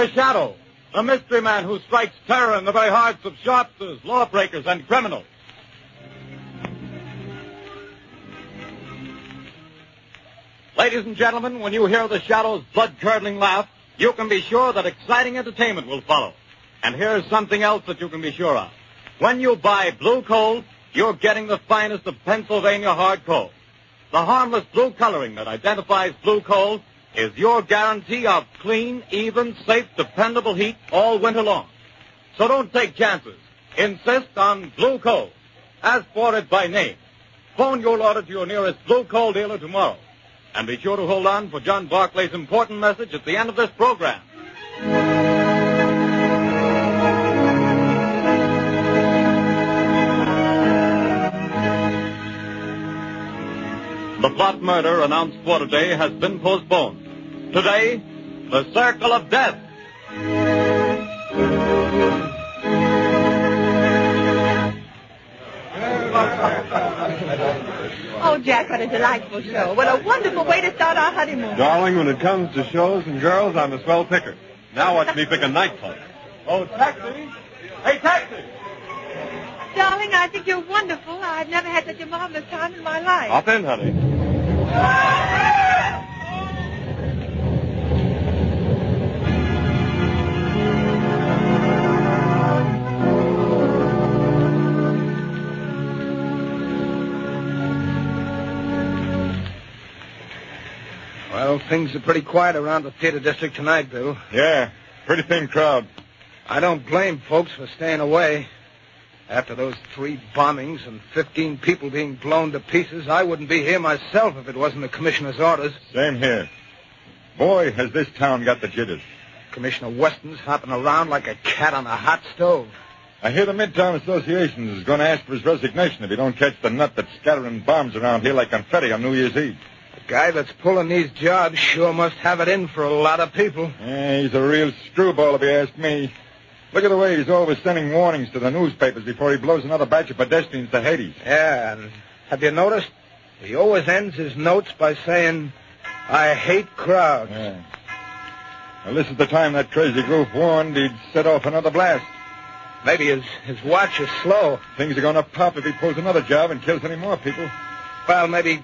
The Shadow, the mystery man who strikes terror in the very hearts of sharpsters, lawbreakers, and criminals. Ladies and gentlemen, when you hear The Shadow's blood-curdling laugh, you can be sure that exciting entertainment will follow. And here's something else that you can be sure of. When you buy Blue Coal, you're getting the finest of Pennsylvania hard coal. The harmless blue coloring that identifies Blue Coal is your guarantee of clean, even, safe, dependable heat all winter long. So don't take chances. Insist on Blue Coal. Ask for it by name. Phone your order to your nearest Blue Coal dealer tomorrow. And be sure to hold on for John Barclay's important message at the end of this program. The plot murder announced for today has been postponed. Today, the Circle of Death. Oh, Jack, what a delightful show. What a wonderful way to start our honeymoon. Darling, when it comes to shows and girls, I'm a swell picker. Now watch me pick a nightclub. Oh, taxi! Hey, taxi! Darling, I think you're wonderful. I've never had such a marvelous time in my life. Hop in, honey. Things are pretty quiet around the theater district tonight, Bill. Yeah, pretty thin crowd. I don't blame folks for staying away. After those three bombings and 15 people being blown to pieces, I wouldn't be here myself if it wasn't the commissioner's orders. Same here. Boy, has this town got the jitters. Commissioner Weston's hopping around like a cat on a hot stove. I hear the Midtown Association is going to ask for his resignation if he don't catch the nut that's scattering bombs around here like confetti on New Year's Eve. The guy that's pulling these jobs sure must have it in for a lot of people. Yeah, he's a real screwball if you ask me. Look at the way he's always sending warnings to the newspapers before he blows another batch of pedestrians to Hades. Yeah, and have you noticed? He always ends his notes by saying, I hate crowds. Yeah. Well, this is the time that crazy goof warned he'd set off another blast. Maybe his, his watch is slow. Things are going to pop if he pulls another job and kills any more people. Well, maybe,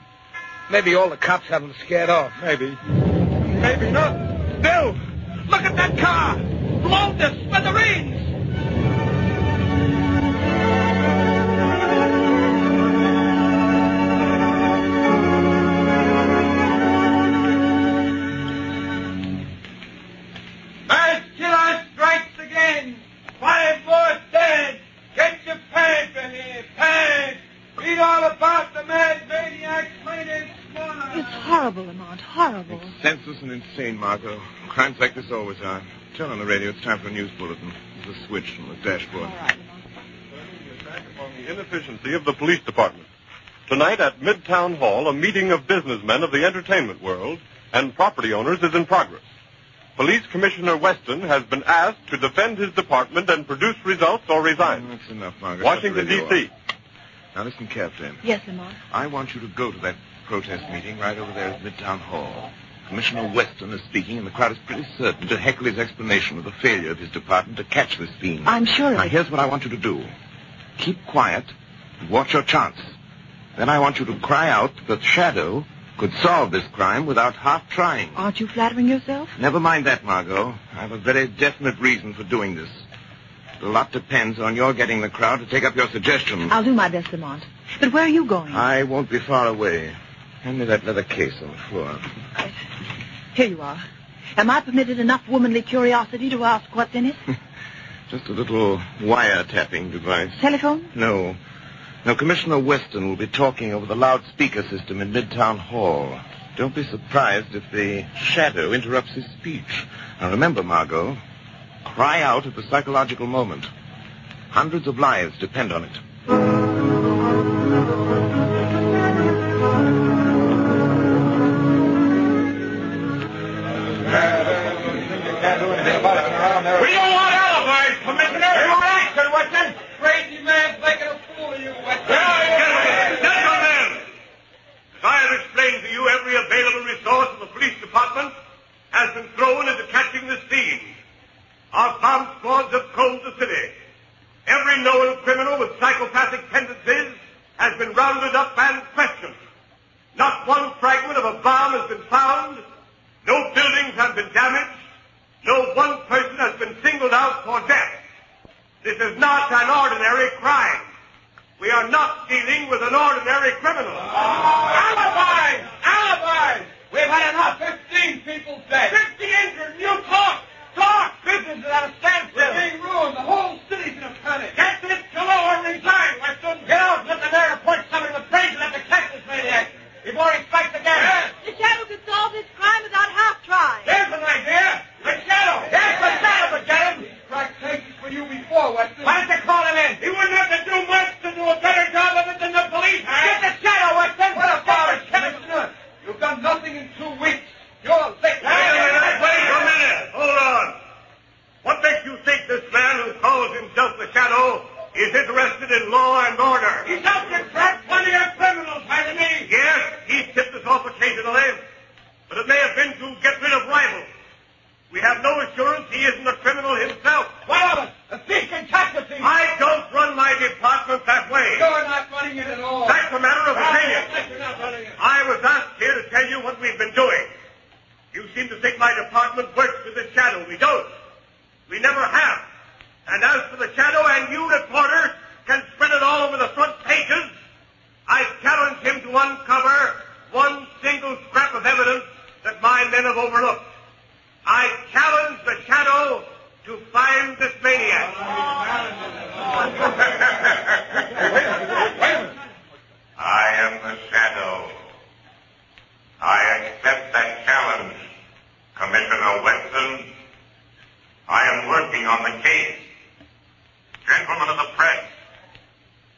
maybe all the cops have them scared off. Maybe. Maybe not. Bill, look at that car. Blown to smithereens. Senseless and insane, Margot. Crimes like this always are. Turn on the radio. It's time for a news bulletin. There's a switch on the dashboard. All right, Lamont. on the inefficiency of the police department. Tonight at Midtown Hall, a meeting of businessmen of the entertainment world and property owners is in progress. Police Commissioner Weston has been asked to defend his department and produce results or resign. Mm, that's enough, Margaret. Washington, Shut the radio D.C. Now listen carefully. Yes, Lamont. I want you to go to that protest meeting right over there at Midtown Hall. Commissioner Weston is speaking, and the crowd is pretty certain to heckle his explanation of the failure of his department to catch this fiend. I'm sure of Now, it. here's what I want you to do. Keep quiet and watch your chance. Then I want you to cry out that Shadow could solve this crime without half trying. Aren't you flattering yourself? Never mind that, Margot. I have a very definite reason for doing this. A lot depends on your getting the crowd to take up your suggestion. I'll do my best, Lamont. But where are you going? I won't be far away. Hand me that leather case on the floor. Here you are. Am I permitted enough womanly curiosity to ask what's in it? Just a little wiretapping device. Telephone? No. Now, Commissioner Weston will be talking over the loudspeaker system in Midtown Hall. Don't be surprised if the shadow interrupts his speech. Now, remember, Margot, cry out at the psychological moment. Hundreds of lives depend on it. department has been thrown into catching the steam. Our bomb squads have combed the city. Every known criminal with psychopathic tendencies has been rounded up and questioned. Not one fragment of a bomb has been found. No buildings have been damaged. No one person has been singled out for death. This is not an ordinary crime. We are not dealing with an ordinary criminal. Oh. Alibis! Alibis! We've had enough. People dead. Fifty injured. You talk. Talk. Business is at a standstill. We're being ruined. The whole city's in a panic. Get this pillow or resign, Weston. Get out. Let the mayor point something in the brains and let the catch this maniac before he strikes again. Yes. The shadow could solve this crime without half trying. There's an idea. The shadow. Yes, the shadow would get him. Cracked cases for you before, Weston. Why don't you call him in? He wouldn't have to do much to do a better job of it than the police Get has. the shadow, Weston. What about it, Get the Commissioner? You've done nothing in two weeks. You're late. Wait a minute, wait a minute. Hold on. What makes you think this man who calls himself the Shadow is interested in law and order? He's out to trap plenty of criminals by the knee. Yes, he's tipped us off occasionally, but it may have been to get rid of rivals. We have no assurance he isn't a criminal himself. What of it? A thief can catch a thief. I don't run my department that way. You're not running it at all. That's a matter of opinion. You're not running it. I was asked here to tell you what we've been doing. You seem to think my department works with the shadow. We don't. We never have. And as for the shadow, and you reporters can spread it all over the front pages, I challenge him to uncover one single scrap of evidence that my men have overlooked. I challenge the shadow to find this maniac. I am the shadow. I accept that challenge, Commissioner Weston. I am working on the case. Gentlemen of the press,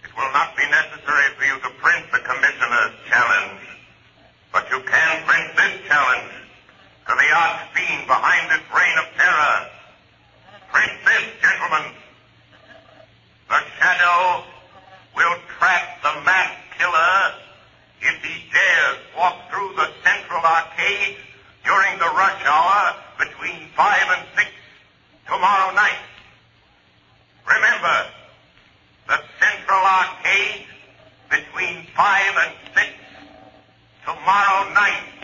it will not be necessary for you to print the commissioner's challenge, but you can print this challenge to the behind this reign of terror. Print this, gentlemen. The shadow will trap the mass killer if he dares walk through the central arcade during the rush hour between 5 and 6 tomorrow night. Remember, the central arcade between 5 and 6 tomorrow night.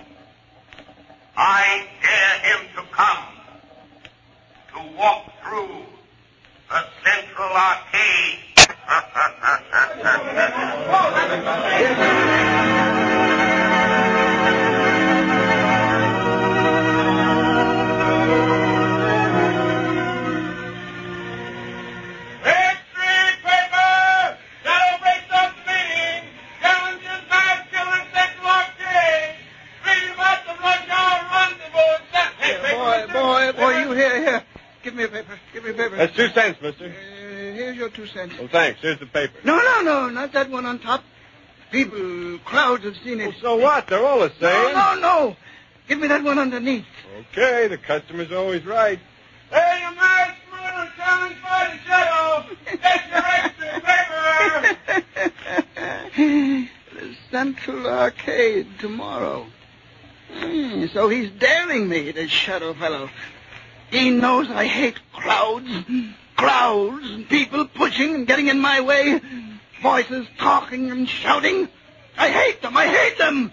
I dare him to come to walk through the central arcade. Give me a paper. Give me a paper. That's two cents, mister. Uh, here's your two cents. Well, thanks. Here's the paper. No, no, no, not that one on top. People, crowds have seen it. Well, so what? They're all the same. no, no. no. Give me that one underneath. Okay, the customer's always right. Hey, you mass murder challenged by the Shadow. That's extra paper. the Central Arcade tomorrow. Hmm, so he's daring me, this shadow fellow. He knows I hate crowds. Crowds and people pushing and getting in my way. Voices talking and shouting. I hate them. I hate them.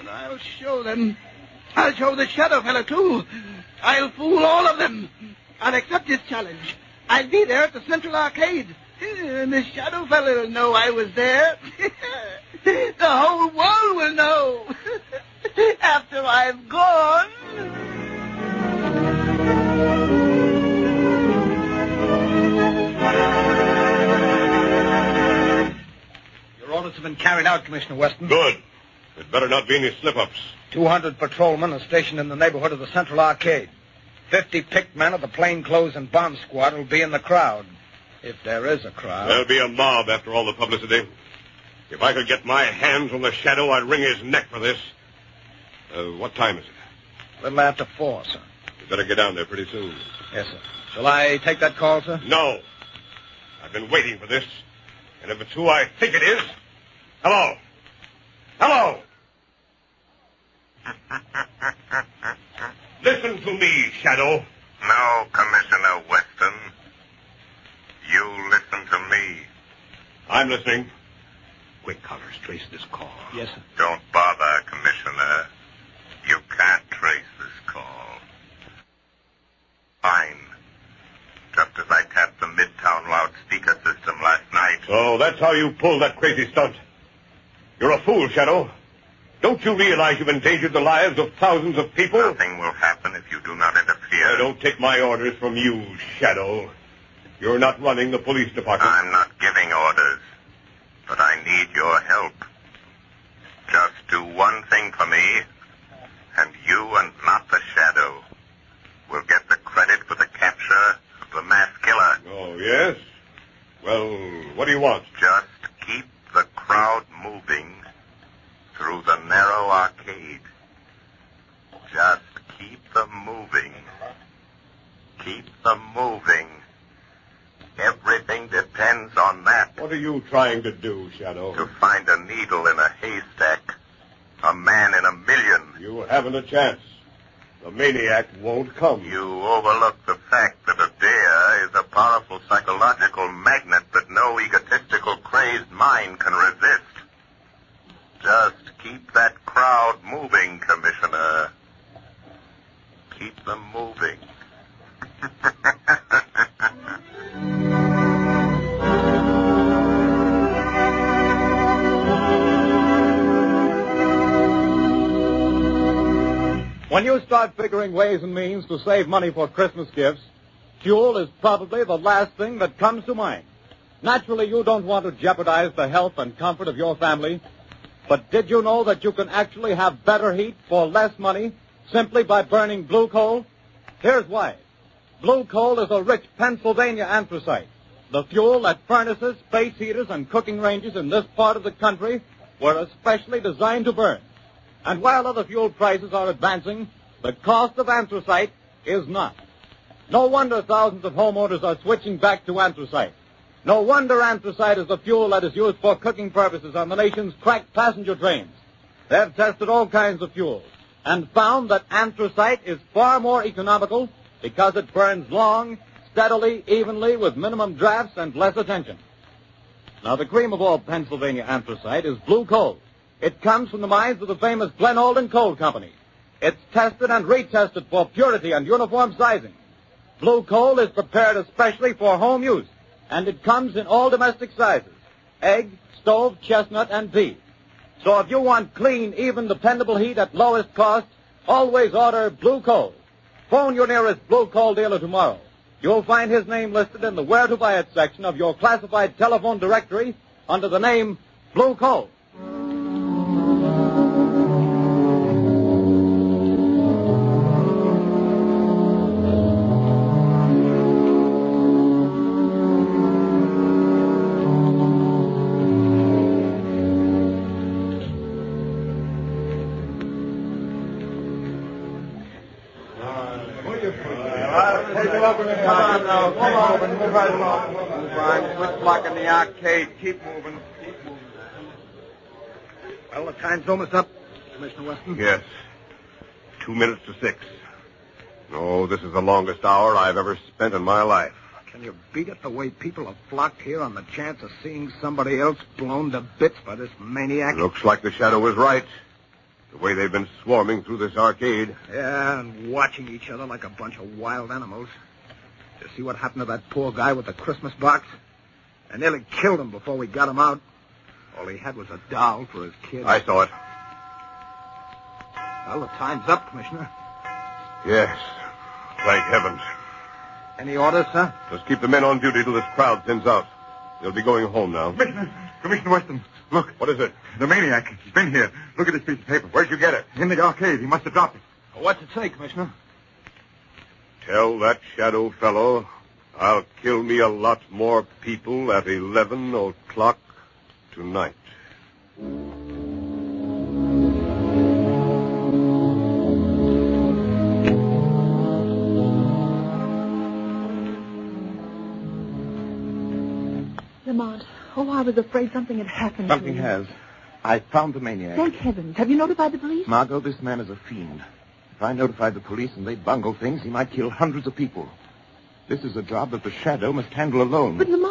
And I'll show them. I'll show the shadow fellow, too. I'll fool all of them. I'll accept his challenge. I'll be there at the Central Arcade. Eh, and the shadow fellow will know I was there. the whole world will know. After I've gone. Been carried out, Commissioner Weston. Good. There'd better not be any slip-ups. 200 patrolmen are stationed in the neighborhood of the Central Arcade. 50 picked men of the plainclothes and bomb squad will be in the crowd. If there is a crowd. There'll be a mob after all the publicity. If I could get my hands on the shadow, I'd wring his neck for this. Uh, what time is it? A little after four, sir. You better get down there pretty soon. Yes, sir. Shall I take that call, sir? No. I've been waiting for this. And if it's who I think it is. Hello. Hello. Listen to me, Shadow. No, Commissioner Weston. You listen to me. I'm listening. Quick, Collars, trace this call. Yes, sir. Don't bother, Commissioner. You can't trace this call. Fine. Just as I tapped the Midtown loudspeaker system last night. Oh, that's how you pulled that crazy stunt. Fool, Shadow. Don't you realize you've endangered the lives of thousands of people? Nothing will happen if you do not interfere. I don't take my orders from you, Shadow. You're not running the police department. I'm not giving orders, but I need your help. Just do one thing for me, and you and not the Shadow will get the credit for the capture of the mass killer. Oh, yes? Well, what do you want? Just keep the crowd moving through the narrow arcade. Just keep them moving. Keep them moving. Everything depends on that. What are you trying to do, Shadow? To find a needle in a haystack. A man in a million. You haven't a chance. The maniac won't come. You overlook the fact that a dare is a powerful psychological magnet that no egotistical, crazed mind can resist. Just keep that crowd moving, Commissioner. Keep them moving. When you start figuring ways and means to save money for Christmas gifts, fuel is probably the last thing that comes to mind. Naturally, you don't want to jeopardize the health and comfort of your family, but did you know that you can actually have better heat for less money simply by burning blue coal? Here's why. Blue coal is a rich Pennsylvania anthracite. The fuel that furnaces, space heaters, and cooking ranges in this part of the country were especially designed to burn. And while other fuel prices are advancing, the cost of anthracite is not. No wonder thousands of homeowners are switching back to anthracite. No wonder anthracite is the fuel that is used for cooking purposes on the nation's crack passenger trains. They've tested all kinds of fuels and found that anthracite is far more economical because it burns long, steadily, evenly, with minimum drafts and less attention. Now, the cream of all Pennsylvania anthracite is blue coal. It comes from the mines of the famous Glen Alden Coal Company. It's tested and retested for purity and uniform sizing. Blue coal is prepared especially for home use, and it comes in all domestic sizes egg, stove, chestnut, and pea. So if you want clean, even, dependable heat at lowest cost, always order blue coal. Phone your nearest blue coal dealer tomorrow. You'll find his name listed in the Where to Buy It section of your classified telephone directory under the name Blue Coal. Time's almost up, Commissioner Weston. Yes. Two minutes to six. Oh, this is the longest hour I've ever spent in my life. Can you beat it the way people have flocked here on the chance of seeing somebody else blown to bits by this maniac? Looks like the shadow was right. The way they've been swarming through this arcade. Yeah, and watching each other like a bunch of wild animals. You see what happened to that poor guy with the Christmas box? I nearly killed him before we got him out. All he had was a doll for his kid. I saw it. Well, the time's up, Commissioner. Yes. Thank heavens. Any orders, sir? Just keep the men on duty till this crowd thins out. They'll be going home now. Commissioner, Commissioner Weston, look. What is it? The maniac. He's been here. Look at this piece of paper. Where'd you get it? In the arcade. He must have dropped it. What's it say, Commissioner? Tell that shadow fellow I'll kill me a lot more people at 11 o'clock tonight. Lamont, oh, I was afraid something had happened Something to you. has. I found the maniac. Thank heavens. Have you notified the police? Margot, this man is a fiend. If I notified the police and they bungle things, he might kill hundreds of people. This is a job that the Shadow must handle alone. But Lamont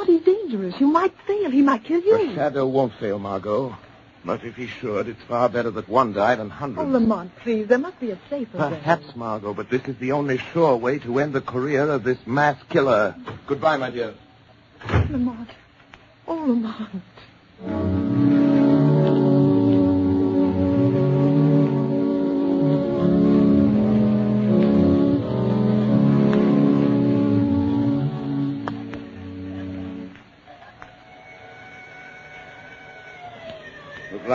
dangerous. You might fail. He might kill you. The shadow won't fail, Margot. But if he should, it's far better that one die than hundreds. Oh. Lamont, please. There must be a safer way. Perhaps, Margot, but this is the only sure way to end the career of this mass killer. Goodbye, my dear. Lamont. Oh, Lamont.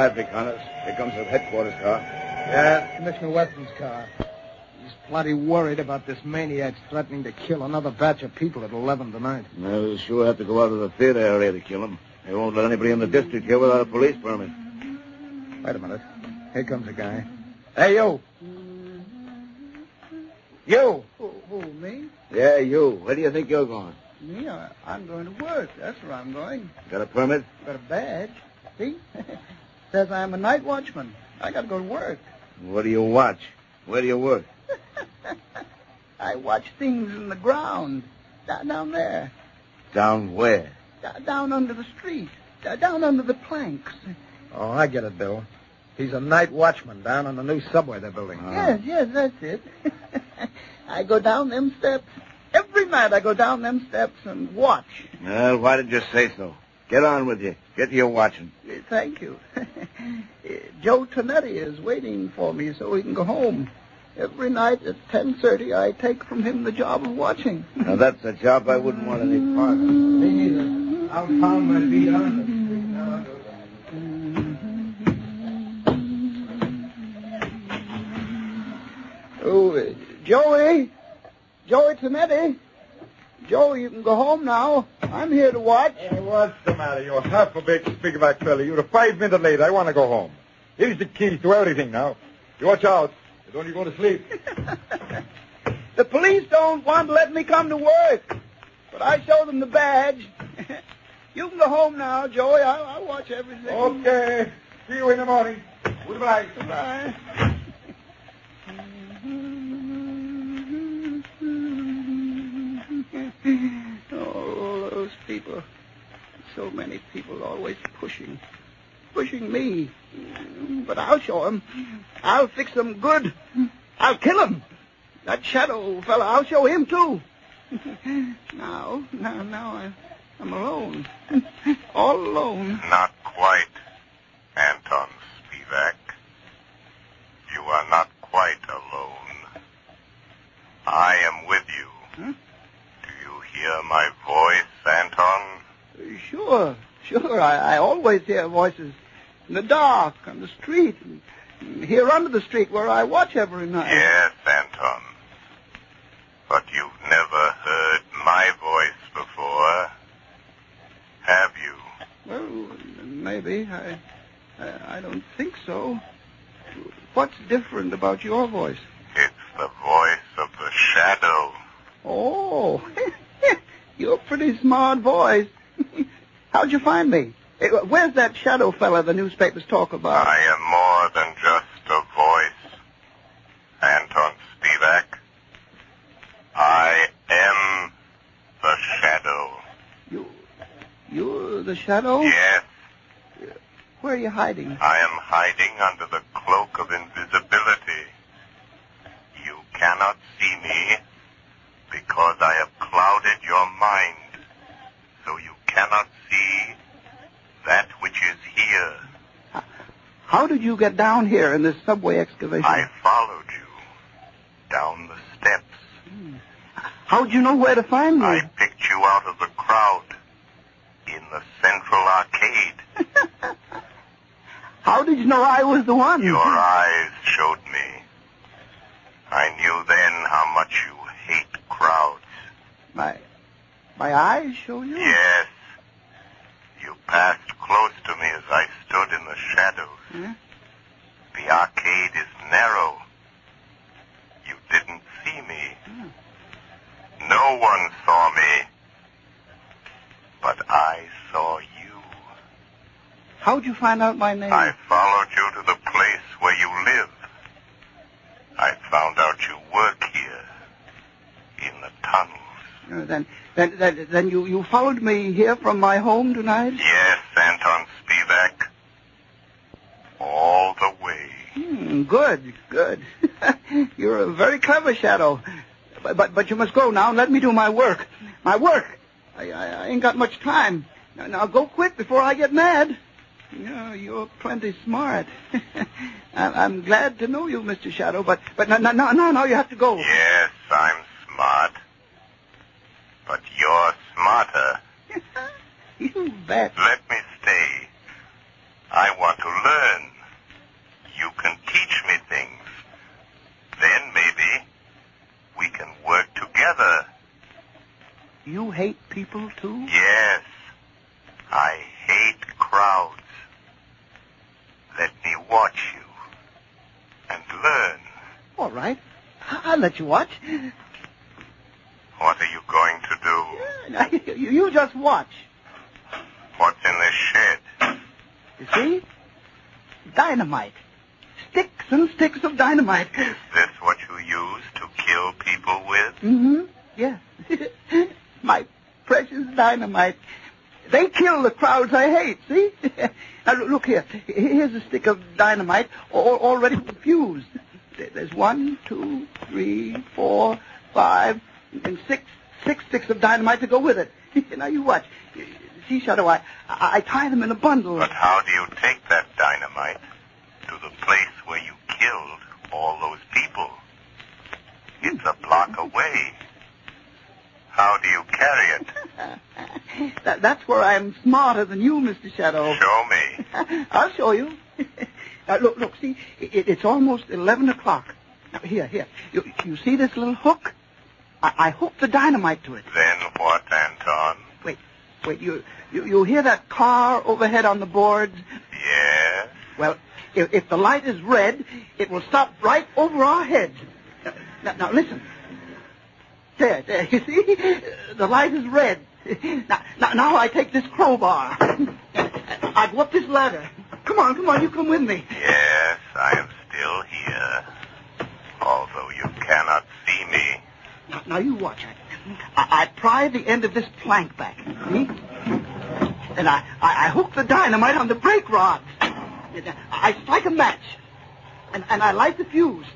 Look lively, Connors. Here comes the headquarters car. Yeah, Commissioner Weston's car. He's plenty worried about this maniac threatening to kill another batch of people at 11 tonight. Well, we'll sure have to go out of the theater area to kill him. They won't let anybody in the district here without a police permit. Wait a minute. Here comes a guy. Hey, you. You. Who, who, me? Yeah, you. Where do you think you're going? Me? I, I'm going to work. That's where I'm going. Got a permit? Got a badge. See? Says I'm a night watchman. I got to go to work. What do you watch? Where do you work? I watch things in the ground. Down, down there. Down where? D- down under the street. D- down under the planks. Oh, I get it, Bill. He's a night watchman down on the new subway they're building. Yes, yes, that's it. I go down them steps. Every night I go down them steps and watch. Well, why did you say so? Get on with you. Get to your watching. Thank you. Joe Tonetti is waiting for me so he can go home. Every night at 10.30 I take from him the job of watching. Now, that's a job I wouldn't want any part of. Me neither. I'll pound my feet on the street now. Oh, Joey. Joey Tonetti. Joe, you can go home now. I'm here to watch. Hey, what's the matter? You're half a big speakerback fella. You're five minutes late. I want to go home. Here's the keys to everything now. You watch out. Don't you go to sleep. the police don't want to let me come to work, but I show them the badge. you can go home now, Joey. I'll, I'll watch everything. Okay. See you in the morning. Goodbye. Goodbye. Oh, those people. So many people always pushing. Pushing me. But I'll show 'em. I'll fix 'em good. I'll kill 'em. That shadow fella, I'll show him too. now, now, now I, I'm alone. All alone. Not quite, Anton Spivak. You are not quite alone. I am with you. Huh? Do you hear my voice, Anton? Sure, sure. I, I always hear voices in the dark, on the street, and here under the street where I watch every night. Yes, Anton. But you've never heard my voice before, have you? Well, maybe. I, I, I don't think so. What's different about your voice? It's the voice of the shadow. Oh, you're a pretty smart voice. How'd you find me? Where's that shadow fella the newspapers talk about? I am more than just a voice, Anton Spivak. I am the shadow. You, you're the shadow? Yes, Where are you hiding? I am hiding under the cloak of invisibility. You cannot see me because I have clouded your mind, so you cannot see that which is here. How did you get down here in this subway excavation? I followed you down the steps. How'd you know where to find me? I picked you out of the crowd in the central arcade. How did you know I was the one? Your eyes showed me. I knew then how much you hate crowds. My, my eyes show you? Yes. You passed close to me as I stood in the shadows. Huh? The arcade is narrow. You didn't see me. No one saw me. But I saw you. How'd you find out my name? I followed you to the place where you live. I found out you work here. In the tunnels. Uh, then, Then, then, then you, you followed me here from my home tonight? Yes, Anton Spivak. All the way. Hmm, good, good. You're a very clever shadow. But, but you must go now and let me do my work. My work. I, I, I ain't got much time. Now, now go quick before I get mad. Yeah, you're plenty smart. I, I'm glad to know you, Mr. Shadow, but but no no no no, you have to go. Yes, I'm smart. But you're smarter. You bet. Let me stay. I want to learn. You can teach me things. Then maybe we can work together. You hate people too? Yes. I hate crowds. Let me watch you and learn. All right. I'll let you watch. What are you going to do? You, you just watch. What's in this shed? You see? Dynamite. Sticks and sticks of dynamite. Is this what you use to kill people with? Mm-hmm. Dynamite. They kill the crowds I hate, see? now, look- here. Here's a stick of dynamite already fused. There's one, two, three, four, five, and six, six sticks of dynamite to go with it. now, you watch. See, Shadow, I, I tie them in a bundle. But how do you take that dynamite to the place where you killed all those people? It's a block away. How do you carry it? That, that's where I'm smarter than you, Mr. Shadow. Show me. I'll show you. now, uh, look, look, see, it, it's almost 11 o'clock. Now, here, here. You, you see this little hook? I, I hooked the dynamite to it. Then what, Anton? Wait, wait, you, you, you hear that car overhead on the boards? Yes? Well, if, if the light is red, it will stop right over our heads. Now, now listen. There, there, you see? The light is red. Now, now, now I take this crowbar. I go up this ladder. Come on, come on, you come with me. Yes, I am still here. Although you cannot see me. Now, now you watch. I, I pry the end of this plank back, see? And I, I, I hook the dynamite on the brake rods. I strike a match, and, and I light the fuse.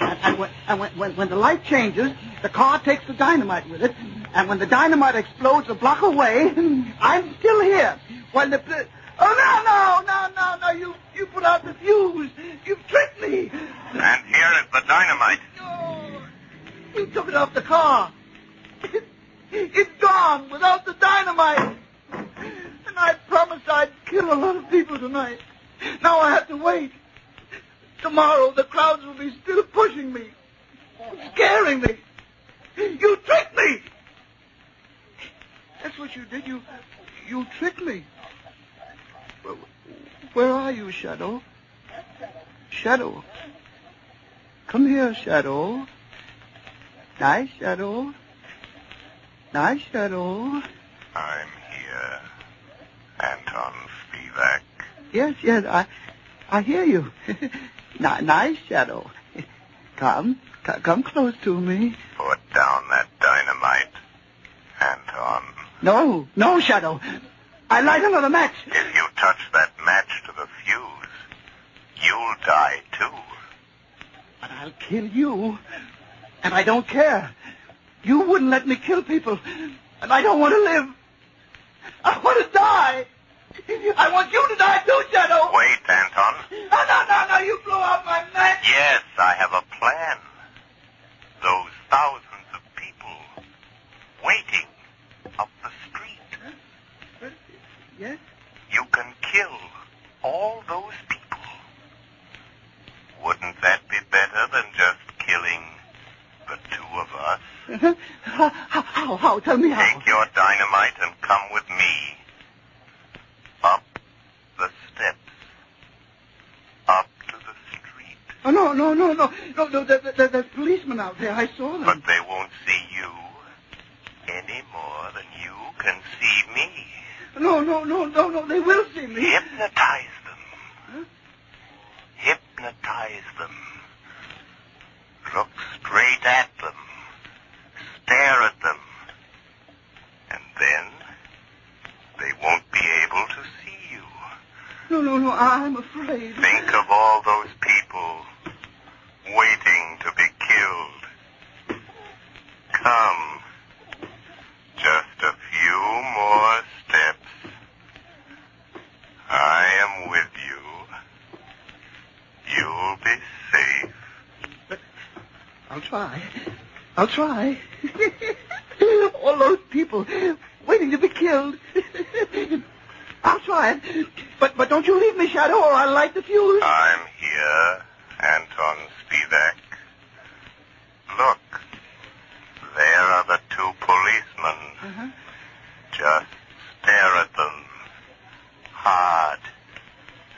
And, and, when, and when, when, when the light changes, the car takes the dynamite with it. And when the dynamite explodes a block away, I'm still here. While the... pl- Oh, no, no, no, no, no. You, you put out the fuse. You've tricked me. And here is the dynamite. No. You took it off the car. It, it's gone without the dynamite. And I promised I'd kill a lot of people tonight. Now I have to wait. Tomorrow the crowds will be still pushing me, scaring me. You tricked me. That's what you did. You, you tricked me. Where, where are you, Shadow? Shadow. Come here, Shadow. Nice, Shadow. Nice, Shadow. I'm here. Anton Spivak. Yes, yes, I, I hear you. Ni- nice, Shadow. Come, come close to me. Put down that dynamite. Anton, No, no, Shadow. I light another match. if you touch that match to the fuse, you'll die too. But I'll kill you. And I don't care. You wouldn't let me kill people. And I don't want to live. I want to die. I want you to die too, Shadow. Wait, Anton. No, no, no, no. You blow out my match. Yes, I have a plan. Those thousands of people waiting up the street. Yes? You can kill all those people. Wouldn't that be better than just killing the us? how, how, how? Tell me how. Take your dynamite and come with me. Up the steps. Up to the street. Oh, no, no, no, no. No, no, there, there, there's policemen out there. I saw them. But they won't see you any more than you can see me. No, no, no, no, no. They will see me. Hypnotize them. Hypnotize them. Look straight at them. Stare at them. no, no, I'm afraid. Think of all those people waiting to be killed. Come. Just a few more steps. I am with you. You'll be safe. I'll try. I'll try. All those people waiting to be killed. I'll try it. But but don't you leave me, Shadow, or I'll light the fuse. I'm here, Anton Spivak. Look. There are the two policemen. Uh-huh. Just stare at them hard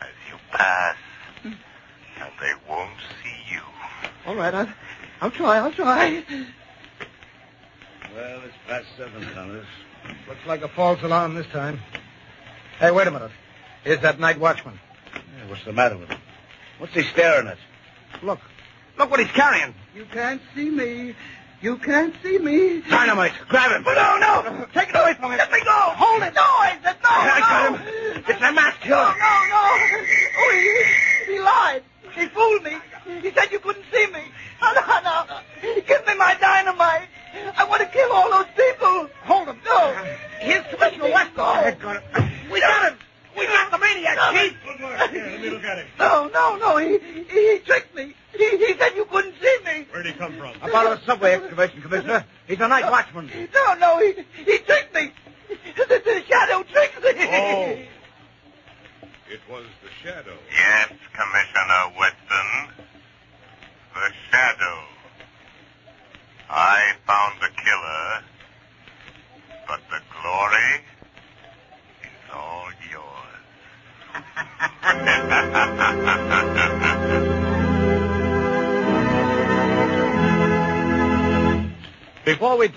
as you pass, and they won't see you. All right, I'll, I'll try, I'll try. Well, it's past seven, Thomas. Looks like a false alarm this time. Hey, wait a minute. Here's that night watchman. Yeah, what's the matter with him? What's he staring at? Look. Look what he's carrying. You can't see me. You can't see me. Dynamite. Grab him. Oh, no, no. Take it away from him. Let me go. Hold it. No, I said no. I no. got him. It's a masked No, killer. no, no. Oh,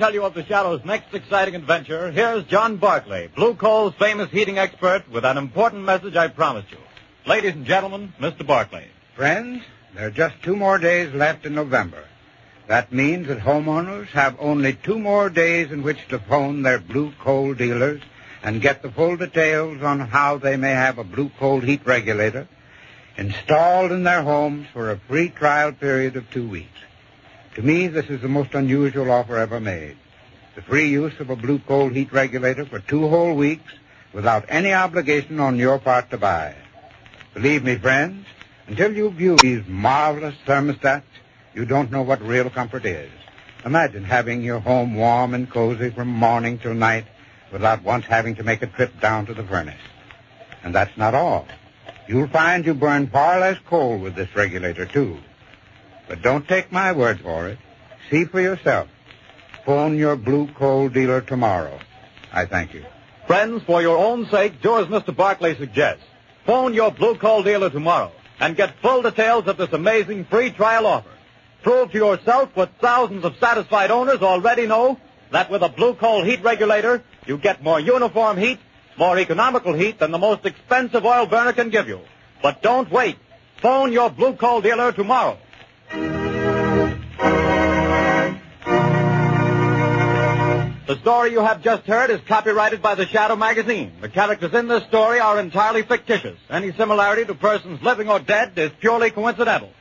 tell you of the Shadow's next exciting adventure, here's John Barclay, Blue Coal's famous heating expert, with an important message I promised you. Ladies and gentlemen, Mr. Barclay. Friends, there are just two more days left in November. That means that homeowners have only two more days in which to phone their blue coal dealers and get the full details on how they may have a blue coal heat regulator installed in their homes for a free trial period of two weeks. To me, this is the most unusual offer ever made. The free use of a blue coal heat regulator for two whole weeks without any obligation on your part to buy. Believe me, friends, until you view these marvelous thermostats, you don't know what real comfort is. Imagine having your home warm and cozy from morning till night without once having to make a trip down to the furnace. And that's not all. You'll find you burn far less coal with this regulator, too. But don't take my word for it. See for yourself. Phone your blue coal dealer tomorrow. I thank you. Friends, for your own sake, do as Mr. Barclay suggests. Phone your Blue Coal dealer tomorrow and get full details of this amazing free trial offer. Prove to yourself what thousands of satisfied owners already know, that with a Blue Coal heat regulator, you get more uniform heat, more economical heat than the most expensive oil burner can give you. But don't wait. Phone your Blue Coal dealer tomorrow. The story you have just heard is copyrighted by the Shadow magazine. The characters in this story are entirely fictitious. Any similarity to persons living or dead is purely coincidental.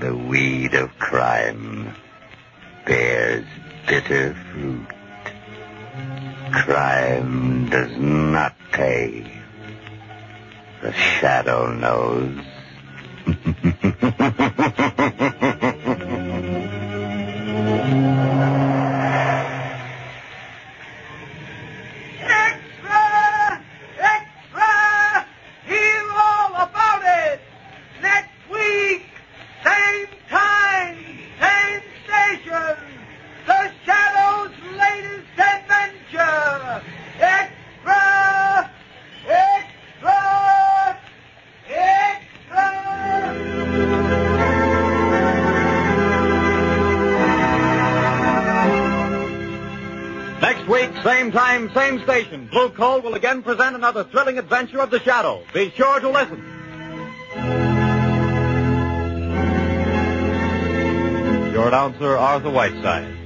the weed of crime bears bitter fruit. Crime does not pay. The shadow knows. will again present another thrilling adventure of the shadow. Be sure to listen. Your announcer, Arthur Whiteside.